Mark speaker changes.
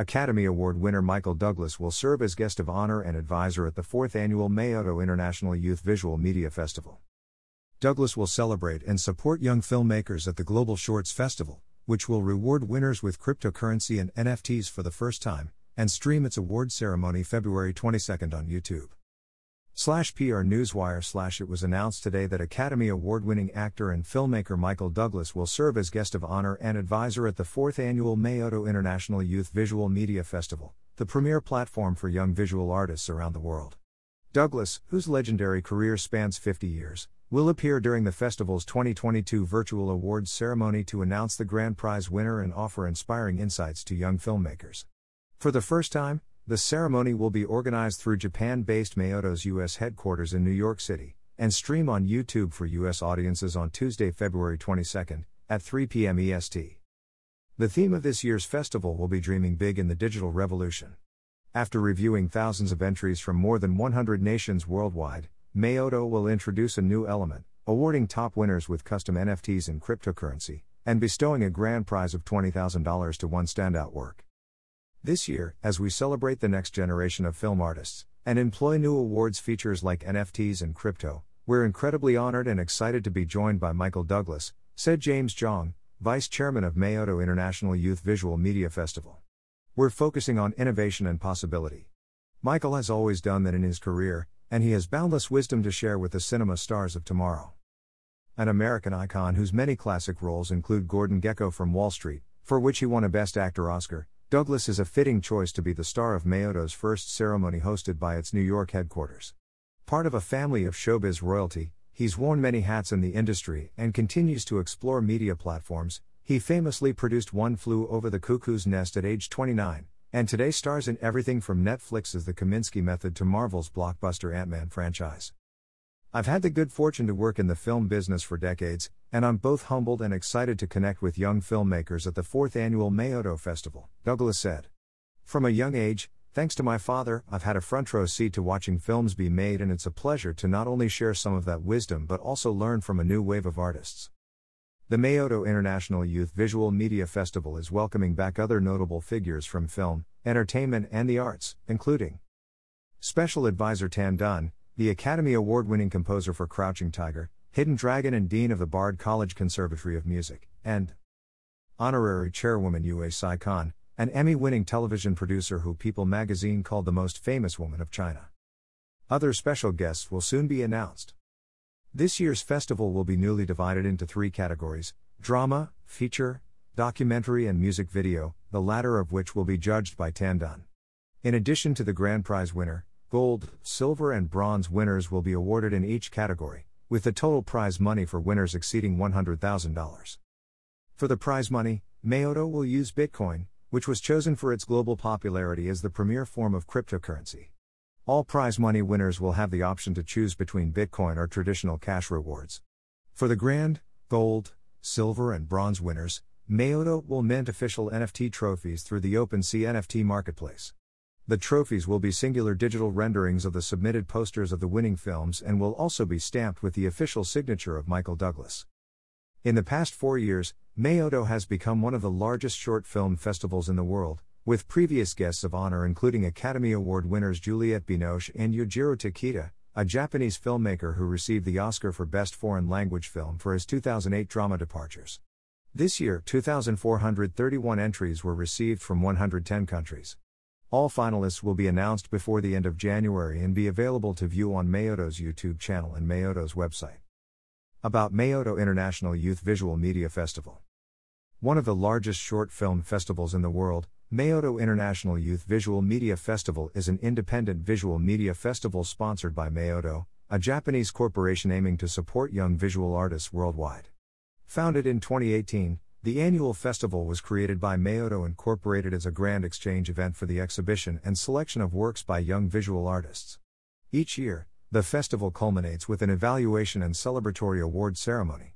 Speaker 1: Academy Award winner Michael Douglas will serve as guest of honor and advisor at the fourth annual Mayoto International Youth Visual Media Festival. Douglas will celebrate and support young filmmakers at the Global Shorts Festival, which will reward winners with cryptocurrency and NFTs for the first time, and stream its award ceremony February 22nd on YouTube. Slash PR Newswire slash it was announced today that Academy Award winning actor and filmmaker Michael Douglas will serve as guest of honor and advisor at the fourth annual Mayoto International Youth Visual Media Festival, the premier platform for young visual artists around the world. Douglas, whose legendary career spans 50 years, will appear during the festival's 2022 virtual awards ceremony to announce the grand prize winner and offer inspiring insights to young filmmakers. For the first time, the ceremony will be organized through Japan based Mayoto's U.S. headquarters in New York City, and stream on YouTube for U.S. audiences on Tuesday, February 22 at 3 p.m. EST. The theme of this year's festival will be Dreaming Big in the Digital Revolution. After reviewing thousands of entries from more than 100 nations worldwide, Mayoto will introduce a new element, awarding top winners with custom NFTs and cryptocurrency, and bestowing a grand prize of $20,000 to one standout work. This year, as we celebrate the next generation of film artists and employ new awards features like NFTs and crypto, we're incredibly honored and excited to be joined by Michael Douglas, said James Jong, Vice Chairman of Mayoto International Youth Visual Media Festival. We're focusing on innovation and possibility. Michael has always done that in his career, and he has boundless wisdom to share with the cinema stars of tomorrow. An American icon whose many classic roles include Gordon Gekko from Wall Street, for which he won a Best Actor Oscar, Douglas is a fitting choice to be the star of Mayoto's first ceremony hosted by its New York headquarters. Part of a family of showbiz royalty, he's worn many hats in the industry and continues to explore media platforms. He famously produced One Flew Over the Cuckoo's Nest at age 29, and today stars in everything from Netflix's The Kominsky Method to Marvel's blockbuster Ant Man franchise. I've had the good fortune to work in the film business for decades, and I'm both humbled and excited to connect with young filmmakers at the fourth annual Mayoto Festival, Douglas said. From a young age, thanks to my father, I've had a front row seat to watching films be made, and it's a pleasure to not only share some of that wisdom but also learn from a new wave of artists. The Mayoto International Youth Visual Media Festival is welcoming back other notable figures from film, entertainment, and the arts, including Special Advisor Tan Dun, the Academy Award winning composer for Crouching Tiger, Hidden Dragon, and Dean of the Bard College Conservatory of Music, and Honorary Chairwoman Yue Sai Kan, an Emmy winning television producer who People magazine called the most famous woman of China. Other special guests will soon be announced. This year's festival will be newly divided into three categories drama, feature, documentary, and music video, the latter of which will be judged by Tan Dun. In addition to the grand prize winner, gold, silver, and bronze winners will be awarded in each category, with the total prize money for winners exceeding $100,000. For the prize money, Mayoto will use Bitcoin, which was chosen for its global popularity as the premier form of cryptocurrency. All prize money winners will have the option to choose between Bitcoin or traditional cash rewards. For the grand, gold, silver, and bronze winners, Mayoto will mint official NFT trophies through the OpenSea NFT marketplace. The trophies will be singular digital renderings of the submitted posters of the winning films and will also be stamped with the official signature of Michael Douglas. In the past four years, Mayoto has become one of the largest short film festivals in the world, with previous guests of honor including Academy Award winners Juliette Binoche and Yojiro Takita, a Japanese filmmaker who received the Oscar for Best Foreign Language Film for his 2008 drama Departures. This year, 2,431 entries were received from 110 countries. All finalists will be announced before the end of January and be available to view on Mayoto's YouTube channel and Mayoto's website. About Mayoto International Youth Visual Media Festival. One of the largest short film festivals in the world, Mayoto International Youth Visual Media Festival is an independent visual media festival sponsored by Mayoto, a Japanese corporation aiming to support young visual artists worldwide. Founded in 2018, the annual festival was created by Mayoto Incorporated as a grand exchange event for the exhibition and selection of works by young visual artists. Each year, the festival culminates with an evaluation and celebratory award ceremony.